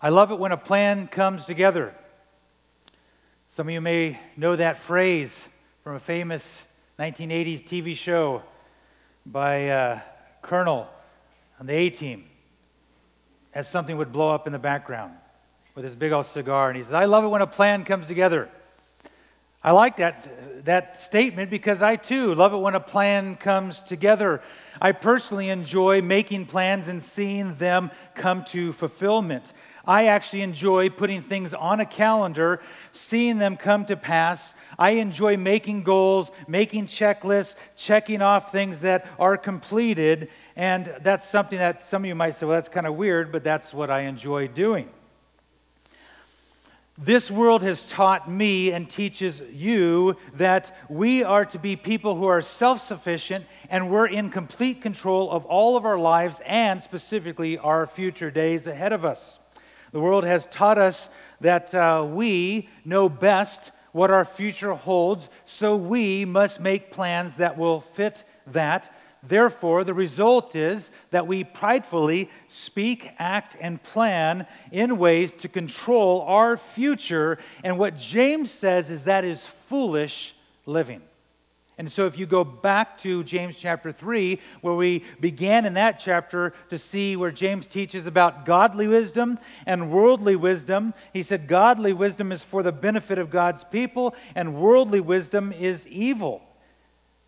I love it when a plan comes together. Some of you may know that phrase from a famous 1980s TV show by uh, Colonel on the A team as something would blow up in the background with his big old cigar. And he says, I love it when a plan comes together. I like that, that statement because I too love it when a plan comes together. I personally enjoy making plans and seeing them come to fulfillment. I actually enjoy putting things on a calendar, seeing them come to pass. I enjoy making goals, making checklists, checking off things that are completed. And that's something that some of you might say, well, that's kind of weird, but that's what I enjoy doing. This world has taught me and teaches you that we are to be people who are self sufficient and we're in complete control of all of our lives and specifically our future days ahead of us. The world has taught us that uh, we know best what our future holds, so we must make plans that will fit that. Therefore, the result is that we pridefully speak, act, and plan in ways to control our future. And what James says is that is foolish living. And so, if you go back to James chapter 3, where we began in that chapter to see where James teaches about godly wisdom and worldly wisdom, he said, Godly wisdom is for the benefit of God's people, and worldly wisdom is evil.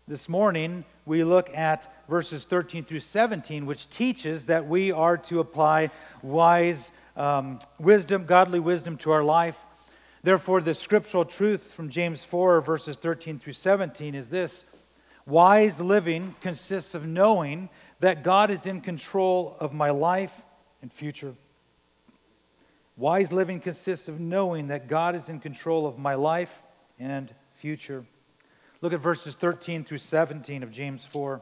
This morning, we look at verses 13 through 17, which teaches that we are to apply wise um, wisdom, godly wisdom to our life Therefore, the scriptural truth from James 4, verses 13 through 17 is this Wise living consists of knowing that God is in control of my life and future. Wise living consists of knowing that God is in control of my life and future. Look at verses 13 through 17 of James 4.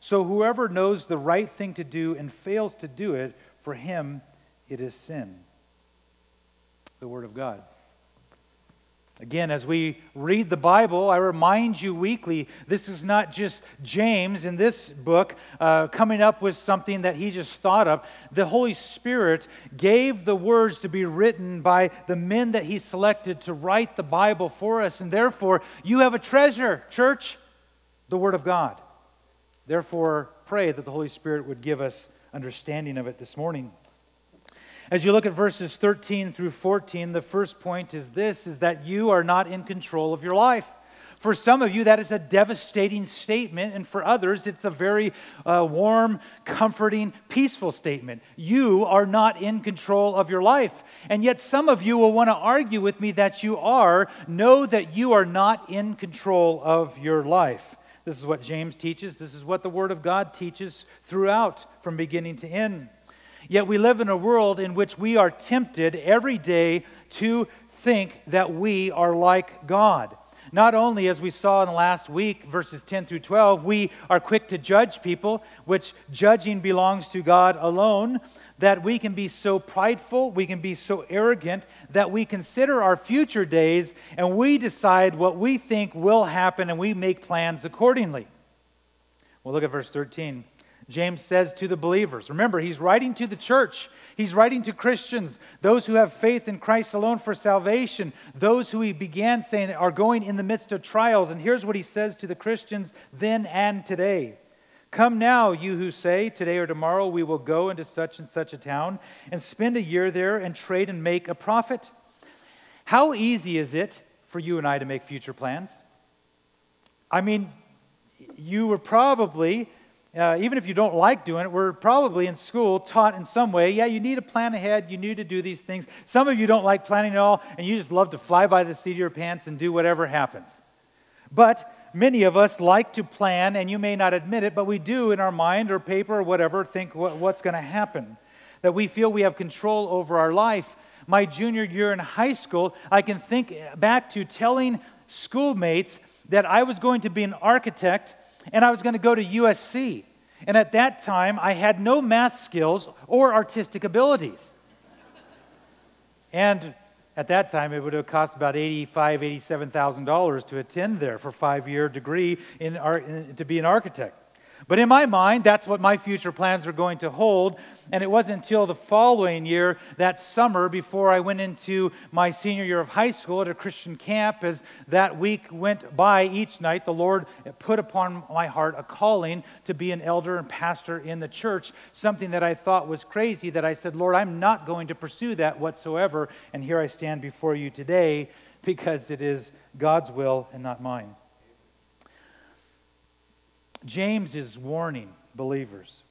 So whoever knows the right thing to do and fails to do it, for him it is sin. The Word of God. Again, as we read the Bible, I remind you weekly this is not just James in this book uh, coming up with something that he just thought of. The Holy Spirit gave the words to be written by the men that he selected to write the Bible for us. And therefore, you have a treasure, church, the Word of God. Therefore, pray that the Holy Spirit would give us understanding of it this morning. As you look at verses 13 through 14, the first point is this is that you are not in control of your life. For some of you, that is a devastating statement, and for others, it's a very uh, warm, comforting, peaceful statement. You are not in control of your life. And yet, some of you will want to argue with me that you are. Know that you are not in control of your life. This is what James teaches. This is what the Word of God teaches throughout, from beginning to end. Yet we live in a world in which we are tempted every day to think that we are like God. Not only, as we saw in the last week, verses 10 through 12, we are quick to judge people, which judging belongs to God alone, that we can be so prideful, we can be so arrogant that we consider our future days and we decide what we think will happen and we make plans accordingly. Well, look at verse 13. James says to the believers, remember, he's writing to the church. He's writing to Christians, those who have faith in Christ alone for salvation, those who he began saying are going in the midst of trials. And here's what he says to the Christians then and today Come now, you who say, Today or tomorrow we will go into such and such a town and spend a year there and trade and make a profit. How easy is it for you and I to make future plans? I mean, you were probably, uh, even if you don't like doing it, we're probably in school taught in some way, yeah, you need to plan ahead, you need to do these things. Some of you don't like planning at all, and you just love to fly by the seat of your pants and do whatever happens. But many of us like to plan, and you may not admit it, but we do in our mind or paper or whatever think what, what's going to happen. That we feel we have control over our life. my junior year in high school, I can think back to telling schoolmates that I was going to be an architect and I was going to go to USC. And at that time, I had no math skills or artistic abilities. and at that time, it would have cost about $85,000, $87,000 to attend there for a five year degree in, to be an architect. But in my mind, that's what my future plans were going to hold. And it wasn't until the following year, that summer, before I went into my senior year of high school at a Christian camp, as that week went by each night, the Lord put upon my heart a calling to be an elder and pastor in the church, something that I thought was crazy, that I said, Lord, I'm not going to pursue that whatsoever. And here I stand before you today because it is God's will and not mine. James is warning believers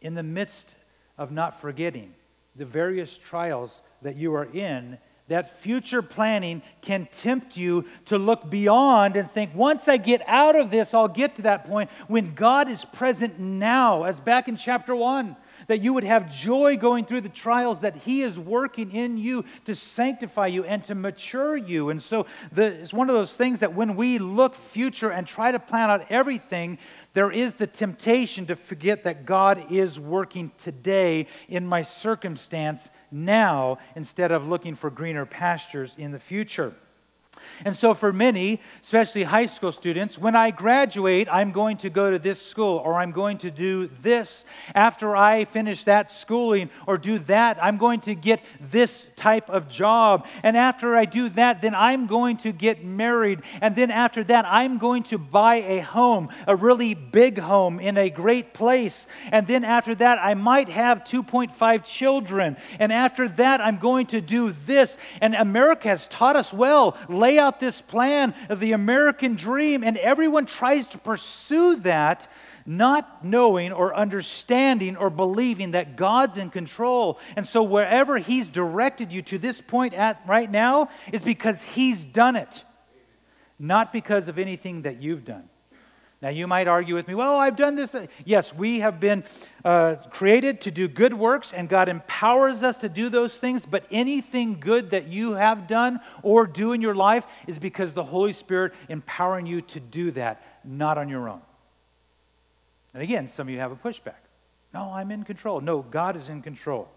in the midst of not forgetting the various trials that you are in, that future planning can tempt you to look beyond and think, once I get out of this, I'll get to that point when God is present now, as back in chapter 1 that you would have joy going through the trials that He is working in you to sanctify you and to mature you. And so the, it's one of those things that when we look future and try to plan out everything, there is the temptation to forget that God is working today in my circumstance now instead of looking for greener pastures in the future. And so, for many, especially high school students, when I graduate, I'm going to go to this school or I'm going to do this. After I finish that schooling or do that, I'm going to get this type of job. And after I do that, then I'm going to get married. And then after that, I'm going to buy a home, a really big home in a great place. And then after that, I might have 2.5 children. And after that, I'm going to do this. And America has taught us well out this plan of the American dream, and everyone tries to pursue that, not knowing or understanding or believing that God's in control. And so, wherever He's directed you to this point at right now is because He's done it, not because of anything that you've done. Now, you might argue with me, well, I've done this. Yes, we have been uh, created to do good works, and God empowers us to do those things. But anything good that you have done or do in your life is because the Holy Spirit empowering you to do that, not on your own. And again, some of you have a pushback. No, I'm in control. No, God is in control.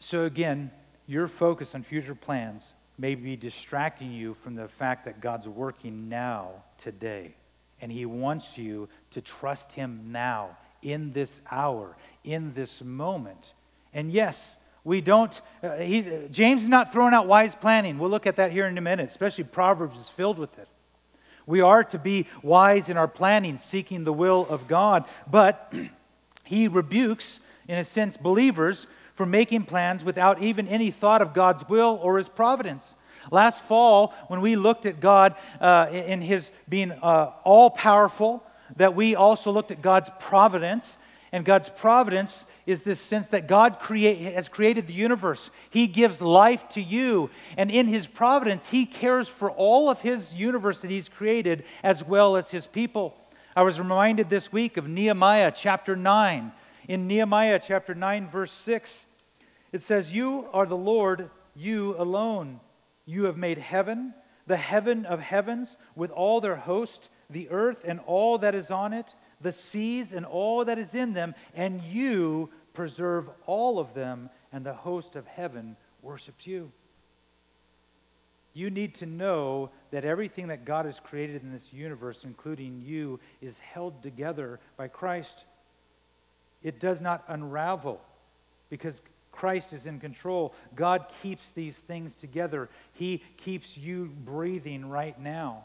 So, again, your focus on future plans may be distracting you from the fact that God's working now, today. And He wants you to trust Him now, in this hour, in this moment. And yes, we don't, uh, James is not throwing out wise planning. We'll look at that here in a minute, especially Proverbs is filled with it. We are to be wise in our planning, seeking the will of God. But he rebukes, in a sense, believers for making plans without even any thought of God's will or his providence. Last fall, when we looked at God uh, in his being uh, all powerful, that we also looked at God's providence. And God's providence is this sense that God create, has created the universe. He gives life to you. And in His providence, He cares for all of His universe that He's created as well as His people. I was reminded this week of Nehemiah chapter 9. In Nehemiah chapter 9, verse 6, it says, You are the Lord, you alone. You have made heaven, the heaven of heavens, with all their host, the earth and all that is on it, the seas and all that is in them, and you preserve all of them, and the host of heaven worships you. You need to know that everything that God has created in this universe, including you, is held together by Christ. It does not unravel because Christ is in control. God keeps these things together. He keeps you breathing right now.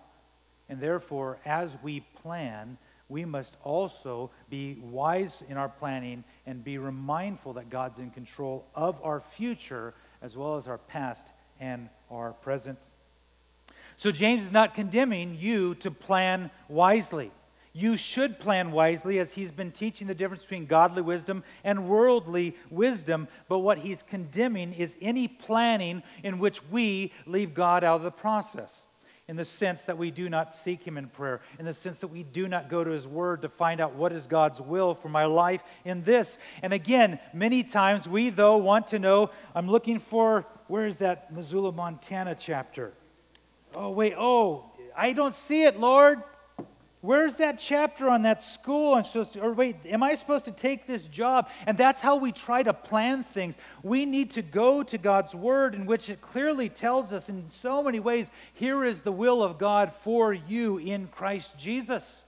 And therefore, as we plan, we must also be wise in our planning and be mindful that God's in control of our future as well as our past and our present. So, James is not condemning you to plan wisely. You should plan wisely, as he's been teaching the difference between godly wisdom and worldly wisdom. But what he's condemning is any planning in which we leave God out of the process. in the sense that we do not seek Him in prayer, in the sense that we do not go to His Word to find out what is God's will for my life in this. And again, many times we, though, want to know, I'm looking for, where is that Missoula, Montana chapter? Oh, wait, oh, I don't see it, Lord. Where's that chapter on that school? And so, or wait, am I supposed to take this job? And that's how we try to plan things. We need to go to God's word, in which it clearly tells us in so many ways here is the will of God for you in Christ Jesus.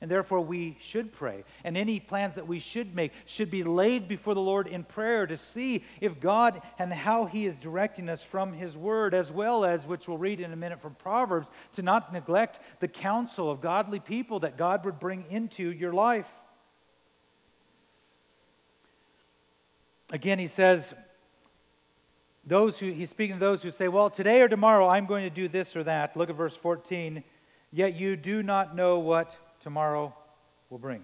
And therefore, we should pray. And any plans that we should make should be laid before the Lord in prayer to see if God and how He is directing us from His Word, as well as, which we'll read in a minute from Proverbs, to not neglect the counsel of godly people that God would bring into your life. Again, he says, those who, he's speaking to those who say, Well, today or tomorrow I'm going to do this or that. Look at verse 14. Yet you do not know what tomorrow will bring.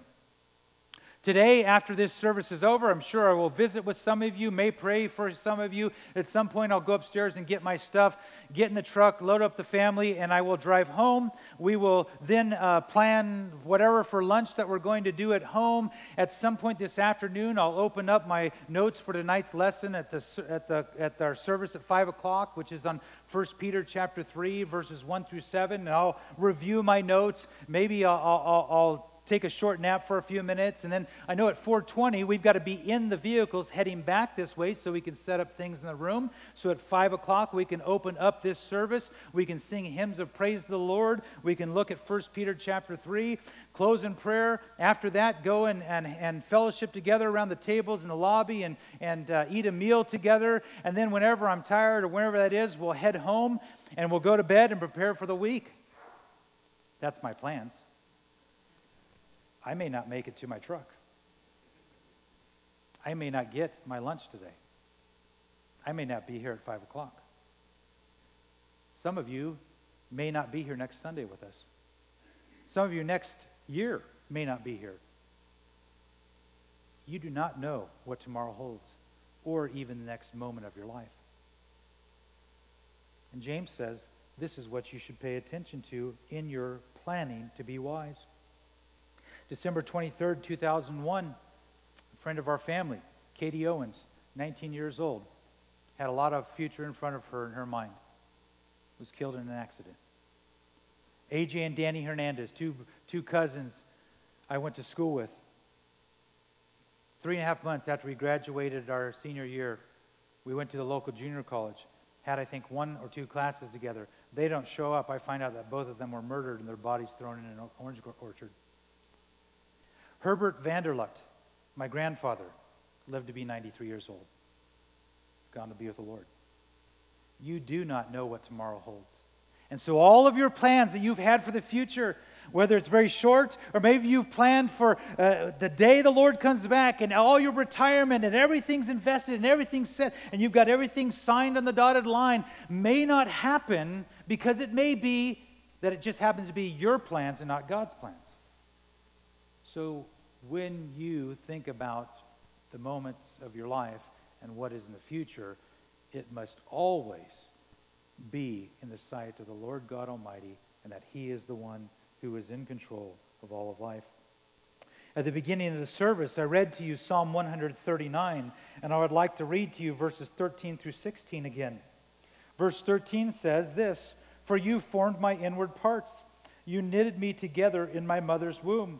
Today, after this service is over, I'm sure I will visit with some of you, may pray for some of you. At some point, I'll go upstairs and get my stuff, get in the truck, load up the family, and I will drive home. We will then uh, plan whatever for lunch that we're going to do at home. At some point this afternoon, I'll open up my notes for tonight's lesson at, the, at, the, at our service at 5 o'clock, which is on 1 Peter chapter 3, verses 1 through 7, and I'll review my notes. Maybe I'll, I'll, I'll take a short nap for a few minutes and then i know at 4.20 we've got to be in the vehicles heading back this way so we can set up things in the room. So at 5 o'clock we can open up this service. We can sing hymns of praise to the lord. We can look at 1 peter chapter 3 close in prayer. After that go and, and, and fellowship together around the tables in the lobby and, and uh, eat a meal together. And then whenever i'm tired or whenever that is we'll head home and we'll go to bed and prepare for the week. That's my plans I may not make it to my truck. I may not get my lunch today. I may not be here at 5 o'clock. Some of you may not be here next Sunday with us. Some of you next year may not be here. You do not know what tomorrow holds, or even the next moment of your life. And James says this is what you should pay attention to in your planning to be wise. December 23rd, 2001, a friend of our family, Katie Owens, 19 years old, had a lot of future in front of her in her mind, was killed in an accident. AJ and Danny Hernandez, two, two cousins I went to school with. Three and a half months after we graduated our senior year, we went to the local junior college, had, I think, one or two classes together. They don't show up. I find out that both of them were murdered and their bodies thrown in an orange orchard. Herbert Vanderlut, my grandfather, lived to be 93 years old. He's gone to be with the Lord. You do not know what tomorrow holds. And so, all of your plans that you've had for the future, whether it's very short or maybe you've planned for uh, the day the Lord comes back and all your retirement and everything's invested and everything's set and you've got everything signed on the dotted line, may not happen because it may be that it just happens to be your plans and not God's plans. So, when you think about the moments of your life and what is in the future, it must always be in the sight of the Lord God Almighty and that He is the one who is in control of all of life. At the beginning of the service, I read to you Psalm 139, and I would like to read to you verses 13 through 16 again. Verse 13 says this For you formed my inward parts, you knitted me together in my mother's womb.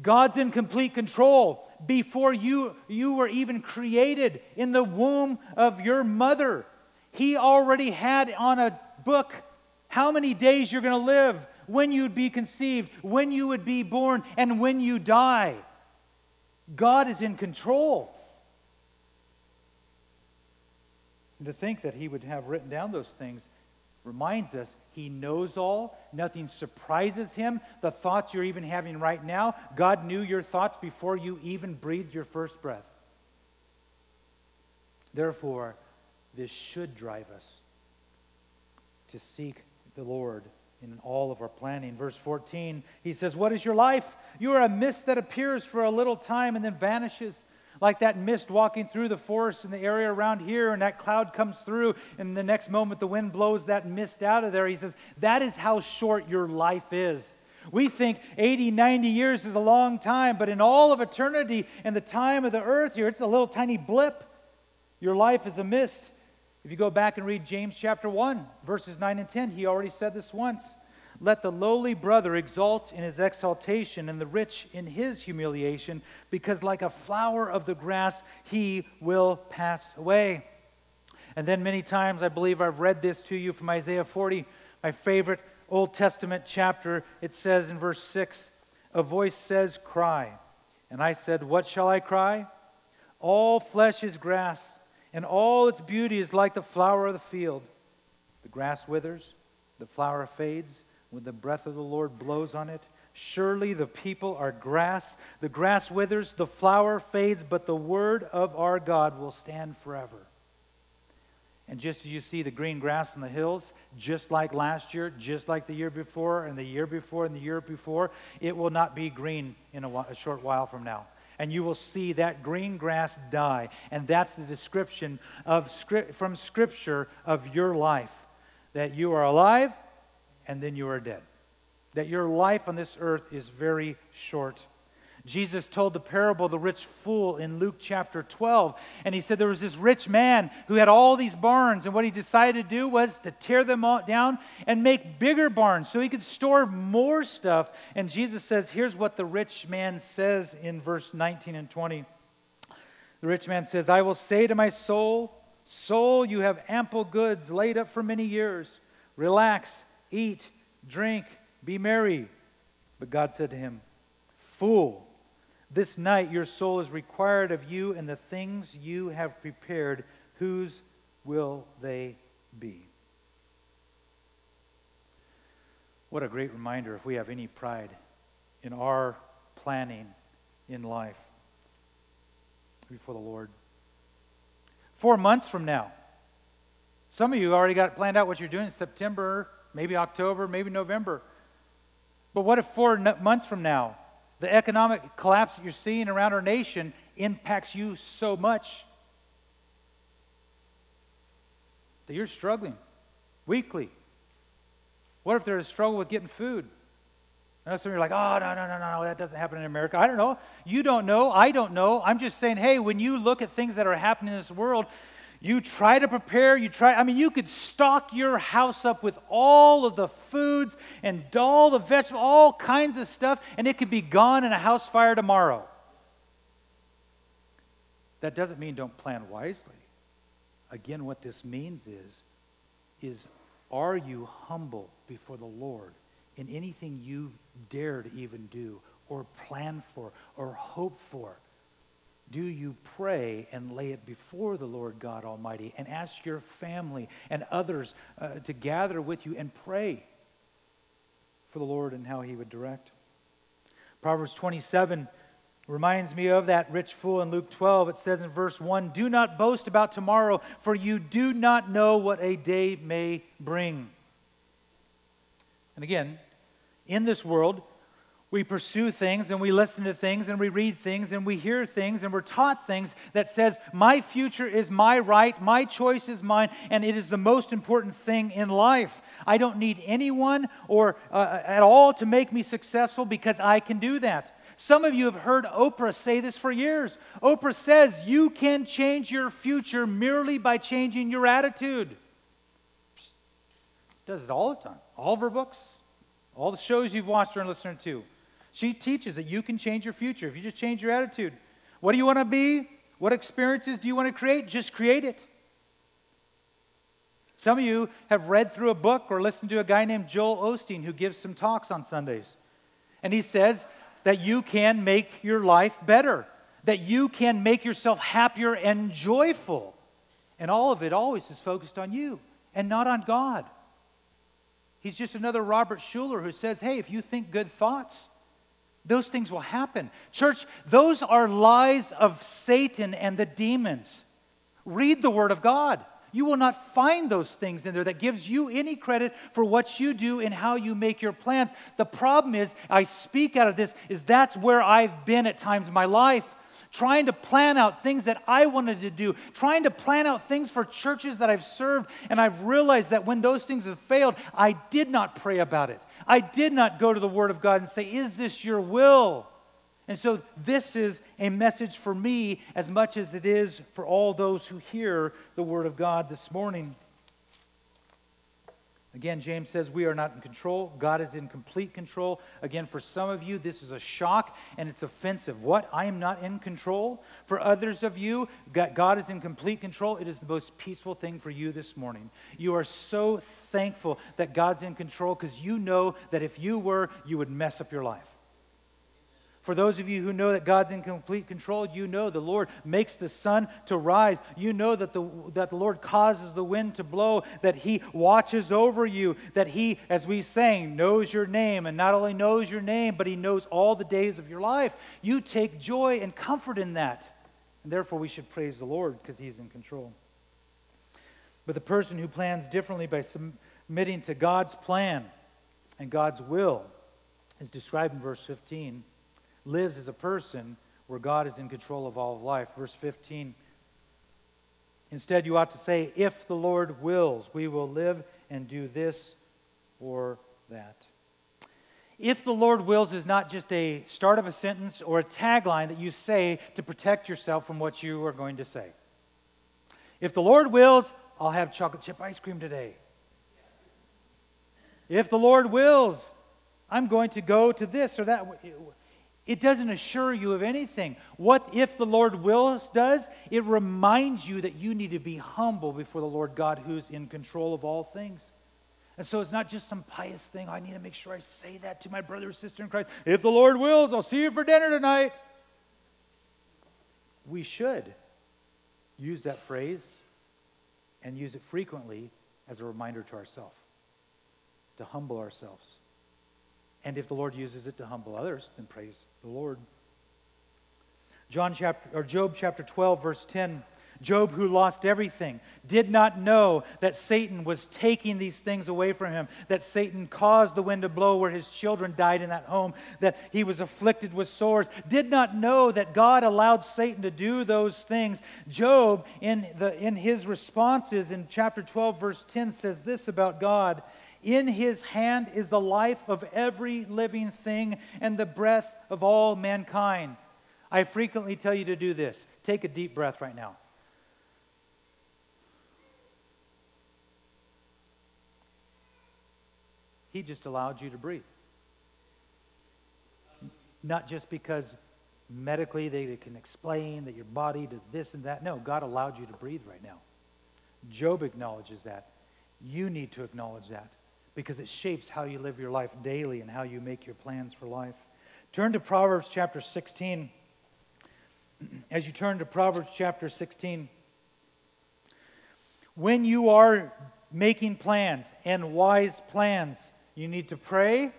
God's in complete control before you, you were even created in the womb of your mother. He already had on a book how many days you're going to live, when you'd be conceived, when you would be born, and when you die. God is in control. And to think that He would have written down those things reminds us he knows all. Nothing surprises him. The thoughts you're even having right now, God knew your thoughts before you even breathed your first breath. Therefore, this should drive us to seek the Lord in all of our planning. Verse 14, he says, What is your life? You are a mist that appears for a little time and then vanishes. Like that mist walking through the forest in the area around here, and that cloud comes through, and the next moment the wind blows that mist out of there. He says, That is how short your life is. We think 80, 90 years is a long time, but in all of eternity and the time of the earth here, it's a little tiny blip. Your life is a mist. If you go back and read James chapter 1, verses 9 and 10, he already said this once. Let the lowly brother exalt in his exaltation, and the rich in his humiliation, because like a flower of the grass, he will pass away. And then many times, I believe I've read this to you from Isaiah 40, my favorite Old Testament chapter. It says in verse 6 A voice says, Cry. And I said, What shall I cry? All flesh is grass, and all its beauty is like the flower of the field. The grass withers, the flower fades when the breath of the Lord blows on it. Surely the people are grass. The grass withers, the flower fades, but the word of our God will stand forever. And just as you see the green grass on the hills, just like last year, just like the year before, and the year before, and the year before, it will not be green in a, a short while from now. And you will see that green grass die. And that's the description of, from Scripture of your life that you are alive and then you are dead. That your life on this earth is very short. Jesus told the parable of the rich fool in Luke chapter 12. And he said there was this rich man who had all these barns. And what he decided to do was to tear them all down and make bigger barns so he could store more stuff. And Jesus says, here's what the rich man says in verse 19 and 20. The rich man says, I will say to my soul, Soul, you have ample goods laid up for many years. Relax Eat, drink, be merry. But God said to him, Fool, this night your soul is required of you, and the things you have prepared, whose will they be? What a great reminder if we have any pride in our planning in life before the Lord. Four months from now, some of you already got planned out what you're doing in September maybe October, maybe November. But what if four months from now, the economic collapse that you're seeing around our nation impacts you so much that you're struggling weekly? What if there's a struggle with getting food? I know some of you are like, oh, no, no, no, no, that doesn't happen in America. I don't know. You don't know. I don't know. I'm just saying, hey, when you look at things that are happening in this world, you try to prepare, you try, I mean, you could stock your house up with all of the foods and all the vegetables, all kinds of stuff, and it could be gone in a house fire tomorrow. That doesn't mean don't plan wisely. Again, what this means is, is are you humble before the Lord in anything you dare to even do or plan for or hope for? Do you pray and lay it before the Lord God Almighty and ask your family and others uh, to gather with you and pray for the Lord and how He would direct? Proverbs 27 reminds me of that rich fool in Luke 12. It says in verse 1 Do not boast about tomorrow, for you do not know what a day may bring. And again, in this world, we pursue things and we listen to things and we read things and we hear things and we're taught things that says my future is my right my choice is mine and it is the most important thing in life. I don't need anyone or uh, at all to make me successful because i can do that. Some of you have heard oprah say this for years. Oprah says you can change your future merely by changing your attitude. She does it all the time. All of her books all the shows you've watched her listened to she teaches that you can change your future if you just change your attitude. What do you want to be? What experiences do you want to create? Just create it. Some of you have read through a book or listened to a guy named Joel Osteen who gives some talks on Sundays. And he says that you can make your life better, that you can make yourself happier and joyful. And all of it always is focused on you and not on God. He's just another Robert Schuller who says, hey, if you think good thoughts, those things will happen. Church, those are lies of Satan and the demons. Read the Word of God. You will not find those things in there that gives you any credit for what you do and how you make your plans. The problem is, I speak out of this, is that's where I've been at times in my life trying to plan out things that I wanted to do, trying to plan out things for churches that I've served. And I've realized that when those things have failed, I did not pray about it. I did not go to the Word of God and say, Is this your will? And so this is a message for me as much as it is for all those who hear the Word of God this morning. Again, James says we are not in control. God is in complete control. Again, for some of you, this is a shock and it's offensive. What? I am not in control? For others of you, God is in complete control. It is the most peaceful thing for you this morning. You are so thankful that God's in control because you know that if you were, you would mess up your life. For those of you who know that God's in complete control, you know the Lord makes the sun to rise. You know that the, that the Lord causes the wind to blow, that He watches over you, that He, as we sang, knows your name, and not only knows your name, but He knows all the days of your life. You take joy and comfort in that. And therefore, we should praise the Lord because He's in control. But the person who plans differently by submitting to God's plan and God's will is described in verse 15 lives as a person where God is in control of all of life. Verse 15. Instead, you ought to say, If the Lord wills, we will live and do this or that. If the Lord wills is not just a start of a sentence or a tagline that you say to protect yourself from what you are going to say. If the Lord wills, I'll have chocolate chip ice cream today. If the Lord wills, I'm going to go to this or that. It doesn't assure you of anything. What if the Lord wills does? It reminds you that you need to be humble before the Lord God who's in control of all things. And so it's not just some pious thing. I need to make sure I say that to my brother or sister in Christ. If the Lord wills, I'll see you for dinner tonight. We should use that phrase and use it frequently as a reminder to ourselves, to humble ourselves. And if the Lord uses it to humble others, then praise the Lord. John chapter or Job chapter 12 verse 10 Job, who lost everything, did not know that Satan was taking these things away from him, that Satan caused the wind to blow where his children died in that home, that he was afflicted with sores, did not know that God allowed Satan to do those things. Job, in, the, in his responses in chapter 12, verse 10, says this about God in his hand is the life of every living thing and the breath of all mankind. I frequently tell you to do this. Take a deep breath right now. He just allowed you to breathe. Not just because medically they, can explain that your body does this and that. No, God allowed you to breathe right now. Job acknowledges that. You need to acknowledge that because it shapes how you live your life daily and how you make your plans for life. Turn to Proverbs chapter 16. As you turn to Proverbs chapter 16, when you are making plans and wise plans, you need to pray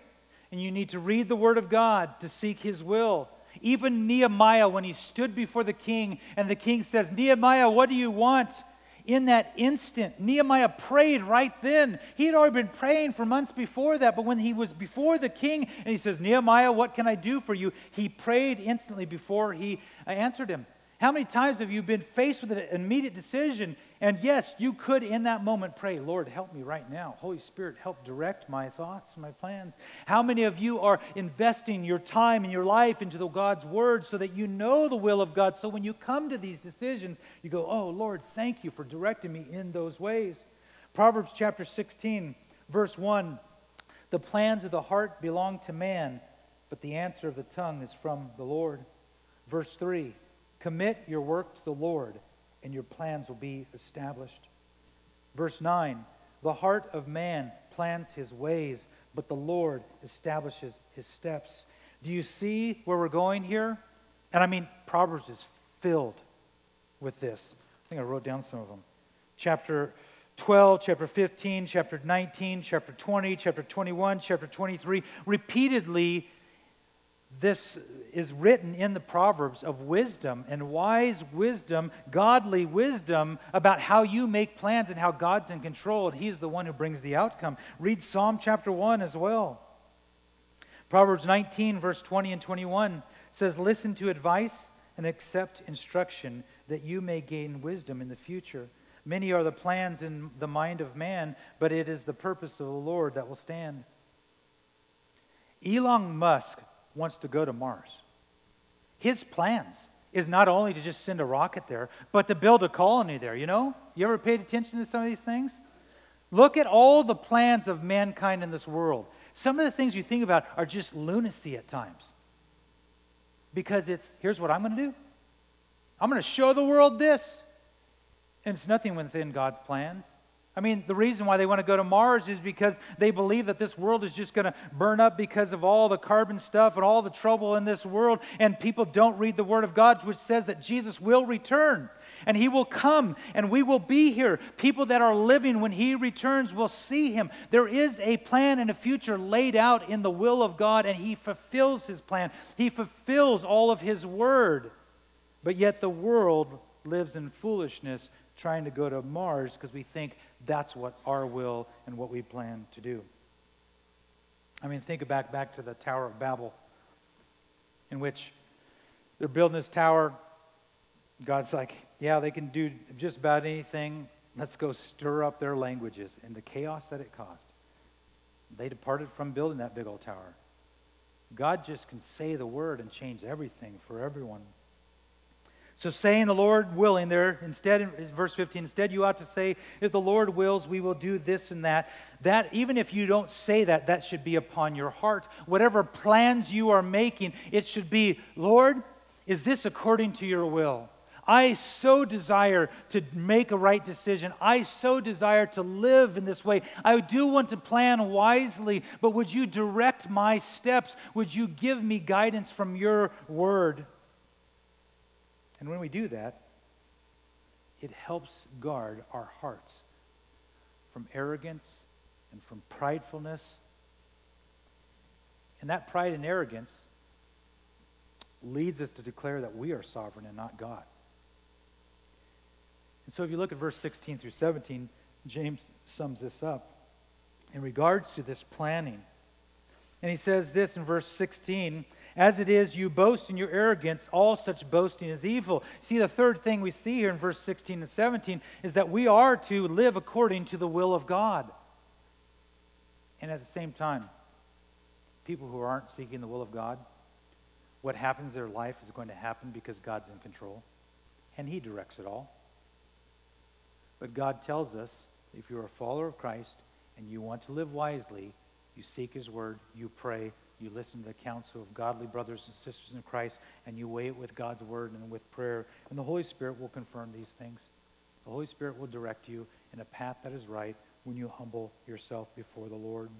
and you need to read the Word of God to seek His will. Even Nehemiah, when he stood before the king, and the king says, Nehemiah, what do you want? In that instant, Nehemiah prayed right then. He had already been praying for months before that, but when he was before the king and he says, Nehemiah, what can I do for you? He prayed instantly before he uh, answered him. How many times have you been faced with an immediate decision? And yes, you could in that moment pray, Lord, help me right now. Holy Spirit, help direct my thoughts, my plans. How many of you are investing your time and your life into the God's word so that you know the will of God? So when you come to these decisions, you go, Oh, Lord, thank you for directing me in those ways. Proverbs chapter 16, verse 1 The plans of the heart belong to man, but the answer of the tongue is from the Lord. Verse 3 Commit your work to the Lord, and your plans will be established. Verse 9 The heart of man plans his ways, but the Lord establishes his steps. Do you see where we're going here? And I mean, Proverbs is filled with this. I think I wrote down some of them. Chapter 12, chapter 15, chapter 19, chapter 20, chapter 21, chapter 23. Repeatedly, this is written in the Proverbs of wisdom and wise wisdom, godly wisdom about how you make plans and how God's in control and He's the one who brings the outcome. Read Psalm chapter 1 as well. Proverbs 19, verse 20 and 21 says, Listen to advice and accept instruction that you may gain wisdom in the future. Many are the plans in the mind of man, but it is the purpose of the Lord that will stand. Elon Musk wants to go to Mars. His plans is not only to just send a rocket there, but to build a colony there, you know? You ever paid attention to some of these things? Look at all the plans of mankind in this world. Some of the things you think about are just lunacy at times. Because it's here's what I'm going to do I'm going to show the world this. And it's nothing within God's plans. I mean, the reason why they want to go to Mars is because they believe that this world is just going to burn up because of all the carbon stuff and all the trouble in this world. And people don't read the Word of God, which says that Jesus will return and He will come and we will be here. People that are living when He returns will see Him. There is a plan and a future laid out in the will of God, and He fulfills His plan. He fulfills all of His Word. But yet the world lives in foolishness trying to go to Mars because we think that's what our will and what we plan to do. I mean, think back back to the Tower of Babel, in which they're building this tower. God's like, yeah, they can do just about anything. Let's go stir up their languages and the chaos that it caused. They departed from building that big old tower. God just can say the word and change everything for everyone. So, saying the Lord willing, there instead, in verse 15, instead you ought to say, if the Lord wills, we will do this and that. That, even if you don't say that, that should be upon your heart. Whatever plans you are making, it should be, Lord, is this according to your will? I so desire to make a right decision. I so desire to live in this way. I do want to plan wisely, but would you direct my steps? Would you give me guidance from your word? And when we do that, it helps guard our hearts from arrogance and from pridefulness. And that pride and arrogance leads us to declare that we are sovereign and not God. And so if you look at verse 16 through 17, James sums this up in regards to this planning. And he says this in verse 16 as it is, you boast in your arrogance, all such boasting is evil. See, the third thing we see here in verse 16 and 17 is that we are to live according to the will of God. And at the same time, people who aren't seeking the will of God, what happens in their life is going to happen because God's in control and He directs it all. But God tells us if you're a follower of Christ and you want to live wisely, you seek His word, you pray, you listen to the counsel of godly brothers and sisters in Christ, and you weigh it with God's word and with prayer. And the Holy Spirit will confirm these things. The Holy Spirit will direct you in a path that is right when you humble yourself before the Lord.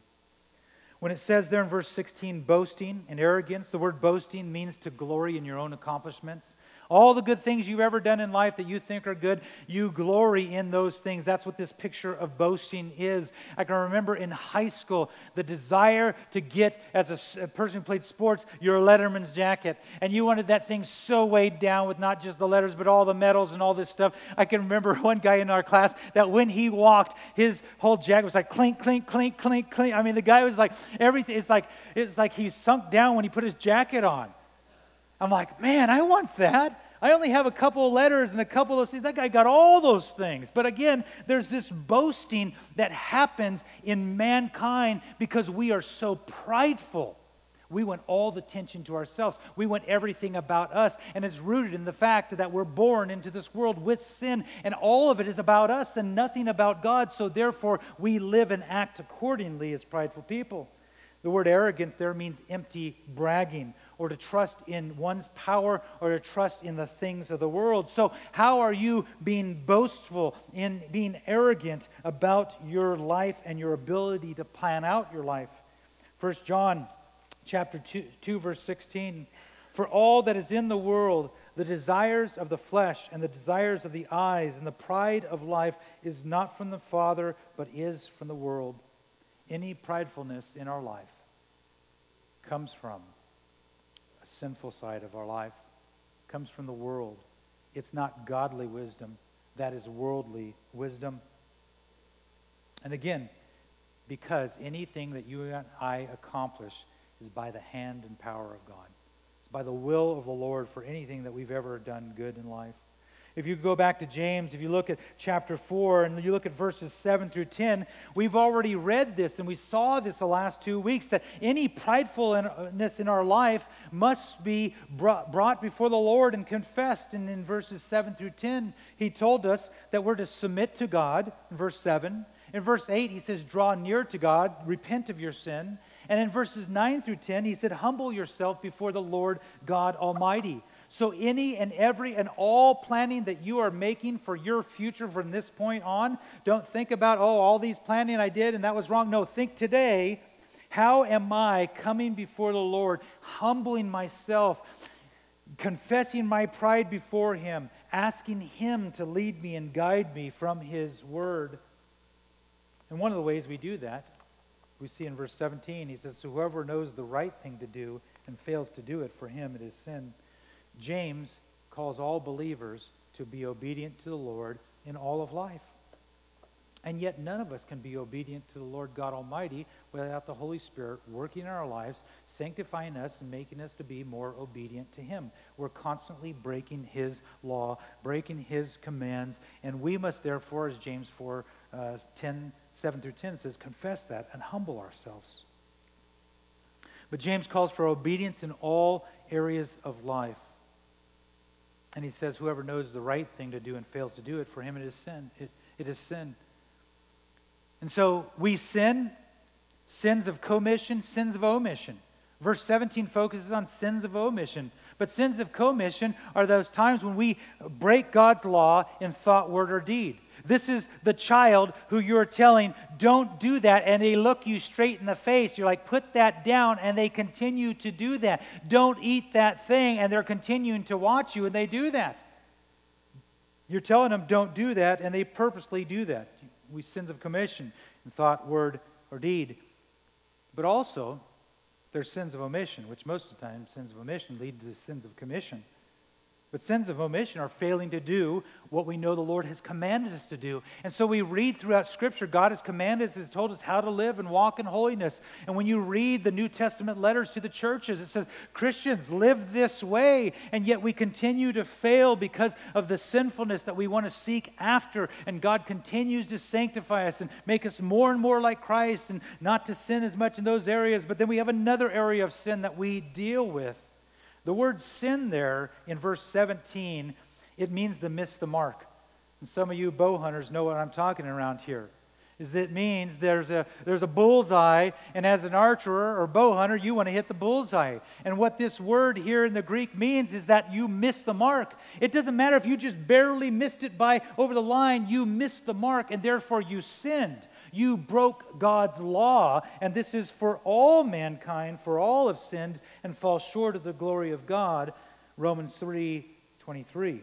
When it says there in verse 16, boasting and arrogance, the word boasting means to glory in your own accomplishments. All the good things you've ever done in life that you think are good, you glory in those things. That's what this picture of boasting is. I can remember in high school the desire to get, as a, person who played sports, your Letterman's jacket. And you wanted that thing so weighed down with not just the letters, but all the medals and all this stuff. I can remember one guy in our class that when he walked, his whole jacket was like clink, clink, clink, clink, clink. I mean, the guy was like, everything, it's like, it's like he sunk down when he put his jacket on. I'm like, man, I want that. I only have a couple of letters and a couple of things. That guy got all those things. But again, there's this boasting that happens in mankind because we are so prideful. We want all the attention to ourselves. We want everything about us. And it's rooted in the fact that we're born into this world with sin, and all of it is about us and nothing about God. So therefore, we live and act accordingly as prideful people. The word arrogance there means empty bragging or to trust in one's power or to trust in the things of the world. So, how are you being boastful in being arrogant about your life and your ability to plan out your life? 1 John chapter 2, 2 verse 16 For all that is in the world, the desires of the flesh and the desires of the eyes and the pride of life is not from the Father, but is from the world. Any pridefulness in our life comes from sinful side of our life, comes from the world. It's not godly wisdom, that is worldly wisdom. And again, because anything that you and I accomplish is by the hand and power of God. It's by the will of the Lord for anything that we've ever done good in life. If you go back to James, if you look at chapter 4 and you look at verses 7 through 10, we've already read this and we saw this the last two weeks that any pridefulness in our life must be brought, before the Lord and confessed. And in verses 7 through 10, he told us that we're to submit to God, in verse 7. In verse 8, he says, Draw near to God, repent of your sin. And in verses 9 through 10, he said, Humble yourself before the Lord God Almighty. So, any and every and all planning that you are making for your future from this point on, don't think about, oh, all these planning I did and that was wrong. No, think today, how am I coming before the Lord, humbling myself, confessing my pride before Him, asking Him to lead me and guide me from His Word? And one of the ways we do that, we see in verse 17, he says, So whoever knows the right thing to do and fails to do it, for him it is sin. James calls all believers to be obedient to the Lord in all of life. And yet, none of us can be obedient to the Lord God Almighty without the Holy Spirit working in our lives, sanctifying us, and making us to be more obedient to Him. We're constantly breaking His law, breaking His commands, and we must therefore, as James 4 uh, 10, 7 through 10 says, confess that and humble ourselves. But James calls for obedience in all areas of life. And he says, whoever knows the right thing to do and fails to do it, for him it is sin. It, it is sin. And so we sin, sins of commission, sins of omission. Verse 17 focuses on sins of omission. But sins of commission are those times when we break God's law in thought, word, or deed. This is the child who you're telling, don't do that, and they look you straight in the face. You're like, put that down, and they continue to do that. Don't eat that thing, and they're continuing to watch you, and they do that. You're telling them, don't do that, and they purposely do that. We sins of commission in thought, word, or deed. But also, there's sins of omission, which most of the time, sins of omission lead to sins of commission. But sins of omission are failing to do what we know the Lord has commanded us to do. And so we read throughout Scripture, God has commanded us, has told us how to live and walk in holiness. And when you read the New Testament letters to the churches, it says, Christians, live this way. And yet we continue to fail because of the sinfulness that we want to seek after. And God continues to sanctify us and make us more and more like Christ and not to sin as much in those areas. But then we have another area of sin that we deal with. The word sin there in verse 17, it means to miss the mark. And some of you bow hunters know what I'm talking around here. Is that it means there's a there's a bullseye, and as an archer or bow hunter, you want to hit the bullseye. And what this word here in the Greek means is that you miss the mark. It doesn't matter if you just barely missed it by over the line, you missed the mark, and therefore you sinned. You broke God's law, and this is for all mankind, for all have sinned and fall short of the glory of God. Romans 3 23.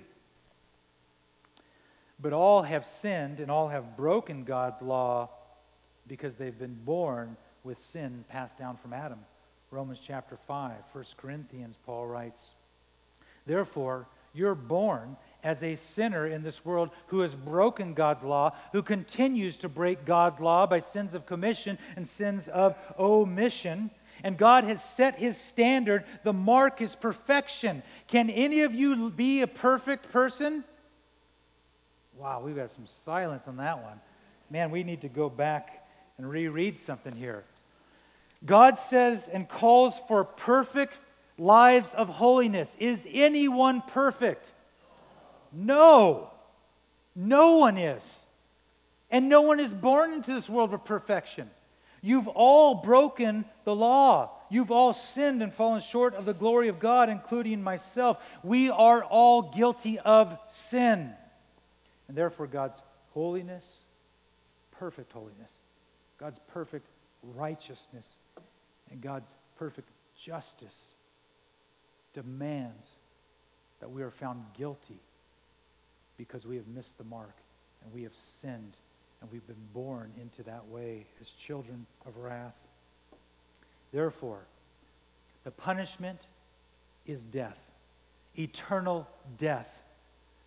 But all have sinned and all have broken God's law because they've been born with sin passed down from Adam. Romans chapter 5, 1 Corinthians, Paul writes, Therefore, you're born as a sinner in this world who has broken God's law, who continues to break God's law by sins of commission and sins of omission. And God has set his standard. The mark is perfection. Can any of you be a perfect person? Wow, we've got some silence on that one. Man, we need to go back and reread something here. God says and calls for perfect lives of holiness. Is anyone perfect? No. No one is. And no one is born into this world with perfection. You've all broken the law. You've all sinned and fallen short of the glory of God, including myself. We are all guilty of sin. And therefore, God's holiness, perfect holiness, God's perfect righteousness, and God's perfect justice demands that we are found guilty because we have missed the mark and we have sinned and we've been born into that way as children of wrath. Therefore, the punishment is death, eternal death,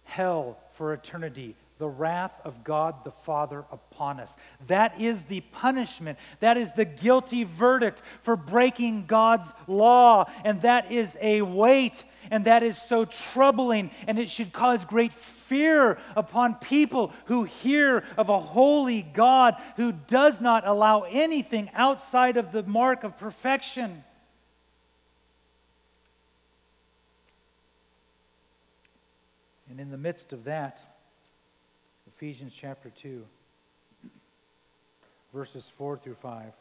hell for eternity, the wrath of God the Father upon us. That is the punishment. That is the guilty verdict for breaking God's law. And that is a weight, and that is so troubling, and it should cause great fear upon people who hear of a holy God who does not allow anything outside of the mark of perfection. And in the midst of that, Ephesians chapter 2, verses 4 through 5.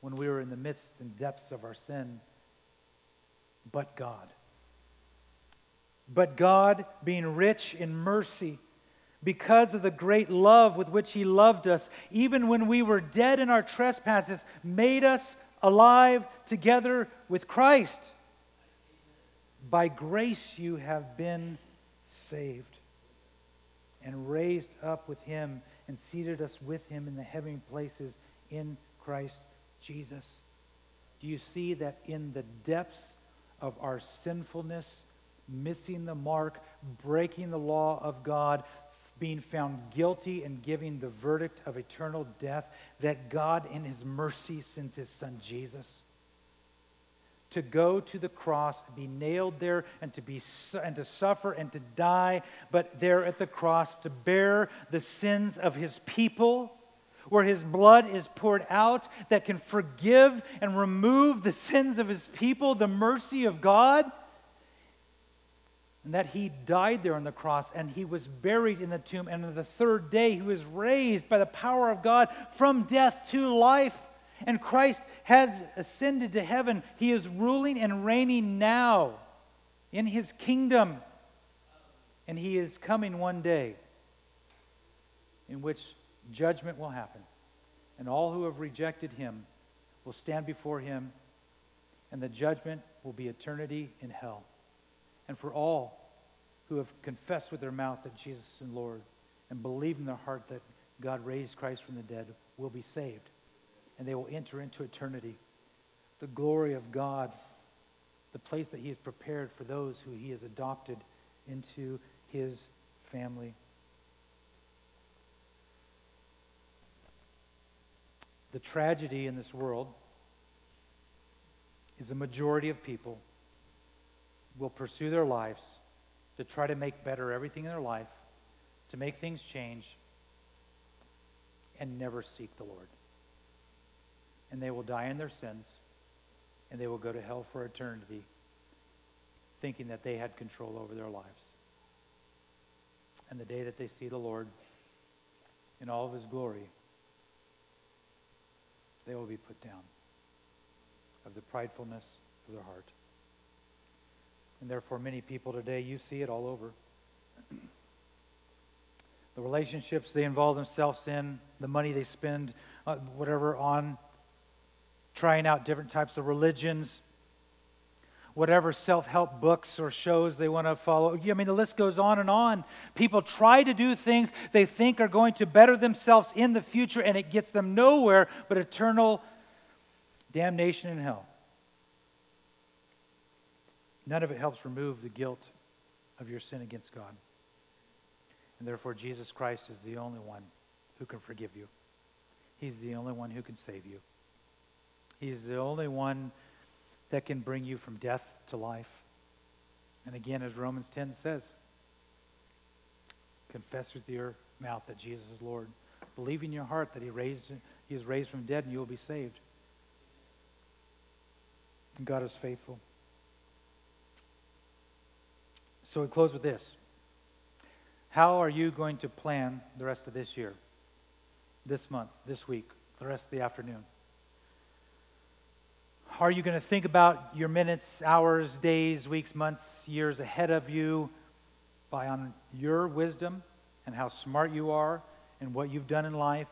When we were in the midst and depths of our sin, but God. But God, being rich in mercy, because of the great love with which He loved us, even when we were dead in our trespasses, made us alive together with Christ. By grace you have been saved and raised up with him and seated us with him in the heavenly places in Christ Jesus. Do you see that in the depths of our sinfulness, missing the mark, breaking the law of God, being found guilty and giving the verdict of eternal death, that God in his mercy sends his son Jesus? To go to the cross, be nailed there, and to, be, and to suffer and to die, but there at the cross to bear the sins of his people, where his blood is poured out that can forgive and remove the sins of his people, the mercy of God. And that he died there on the cross and he was buried in the tomb. And on the third day, he was raised by the power of God from death to life. And Christ has ascended to heaven. He is ruling and reigning now in his kingdom. And he is coming one day in which judgment will happen. And all who have rejected him will stand before him, and the judgment will be eternity in hell. And for all who have confessed with their mouth that Jesus is Lord and believe in their heart that God raised Christ from the dead will be saved and they will enter into eternity. The glory of God, the place that He has prepared for those who He has adopted into His family. The tragedy in this world is a majority of people will pursue their lives to try to make better everything in their life, to make things change, and never seek the Lord and they will die in their sins, and they will go to hell for eternity, thinking that they had control over their lives. And the day that they see the Lord in all of his glory, they will be put down of the pridefulness of their heart. And therefore, many people today, you see it all over. the relationships they involve themselves in, the money they spend, uh, whatever, on trying out different types of religions, whatever self help books or shows they want to follow. I mean, the list goes on and on. People try to do things they think are going to better themselves in the future, and it gets them nowhere but eternal damnation in hell. None of it helps remove the guilt of your sin against God. And therefore, Jesus Christ is the only one who can forgive you. He's the only one who can save you. He's the only one that can bring you from death to life. And again, as Romans 10 says, confess with your mouth that Jesus is Lord. Believe in your heart that he, raised, he is raised from dead and you will be saved. And God is faithful. So we close with this. How are you going to plan the rest of this year, this month, this week, the rest of the afternoon? Are you going to think about your minutes, hours, days, weeks, months, years ahead of you by on your wisdom and how smart you are and what you've done in life?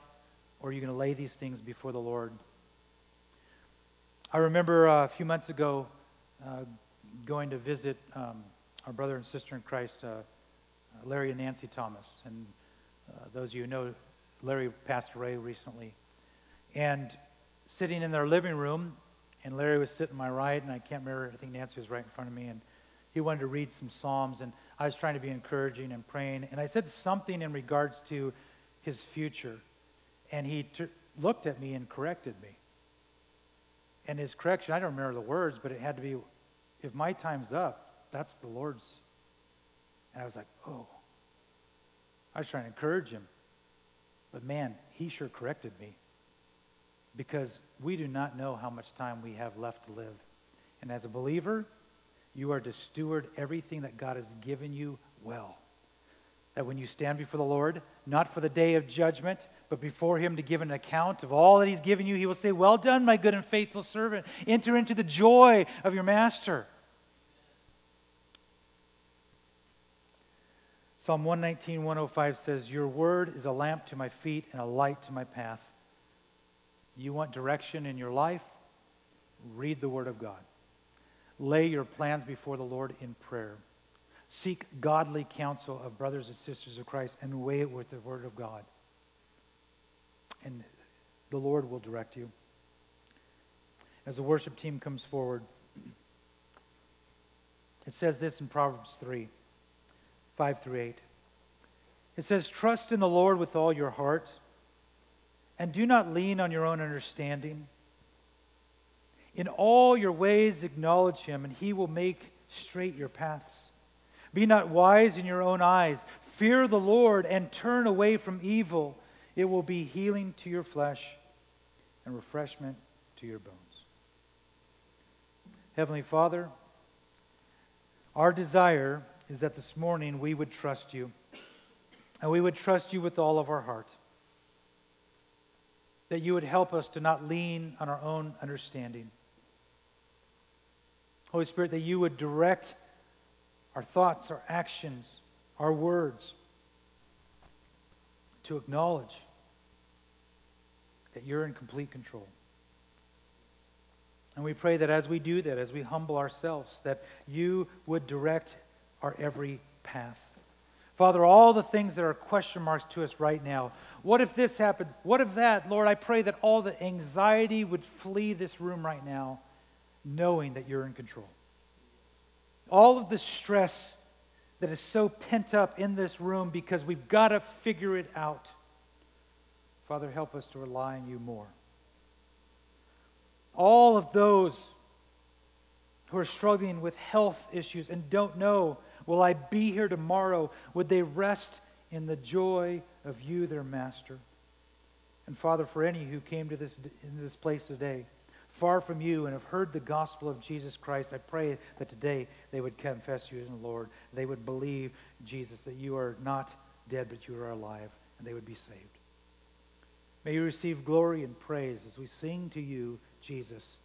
Or are you going to lay these things before the Lord? I remember uh, a few months ago uh, going to visit um, our brother and sister in Christ, uh, Larry and Nancy Thomas. And uh, those of you who know, Larry passed away recently. And sitting in their living room, and Larry was sitting my right, and I can't remember, I think Nancy was right in front of me, and he wanted to read some Psalms, and I was trying to be encouraging and praying, and I said something in regards to his future, and he looked at me and corrected me. And his correction, I don't remember the words, but it had to be, if my time's up, that's the Lord's. And I was like, oh. I was trying to encourage him. But man, he sure corrected me because we do not know how much time we have left to live. And as a believer, you are to steward everything that God has given you well. That when you stand before the Lord, not for the day of judgment, but before Him to give an account of all that He's given you, He will say, Well done, my good and faithful servant. Enter into the joy of your master. Psalm 119, 105 says, Your word is a lamp to my feet and a light to my path. You want direction in your life? Read the Word of God. Lay your plans before the Lord in prayer. Seek godly counsel of brothers and sisters of Christ and weigh it with the Word of God. And the Lord will direct you. As the worship team comes forward, it says this in Proverbs 3 5 through 8. It says, Trust in the Lord with all your heart and do not lean on your own understanding. In all your ways, acknowledge him, and he will make straight your paths. Be not wise in your own eyes. Fear the Lord and turn away from evil. It will be healing to your flesh and refreshment to your bones. Heavenly Father, our desire is that this morning we would trust you, and we would trust you with all of our heart that you would help us to not lean on our own understanding. Holy Spirit, that you would direct our thoughts, our actions, our words to acknowledge that you're in complete control. And we pray that as we do that, as we humble ourselves, that you would direct our every path. Father, all the things that are question marks to us right now. What if this happens? What if that? Lord, I pray that all the anxiety would flee this room right now, knowing that you're in control. All of the stress that is so pent up in this room because we've got to figure it out. Father, help us to rely on you more. All of those who are struggling with health issues and don't know Will I be here tomorrow? Would they rest in the joy of you, their master? And Father, for any who came to this, in this place today, far from you and have heard the gospel of Jesus Christ, I pray that today they would confess you as the Lord. They would believe, Jesus, that you are not dead, but you are alive, and they would be saved. May you receive glory and praise as we sing to you, Jesus.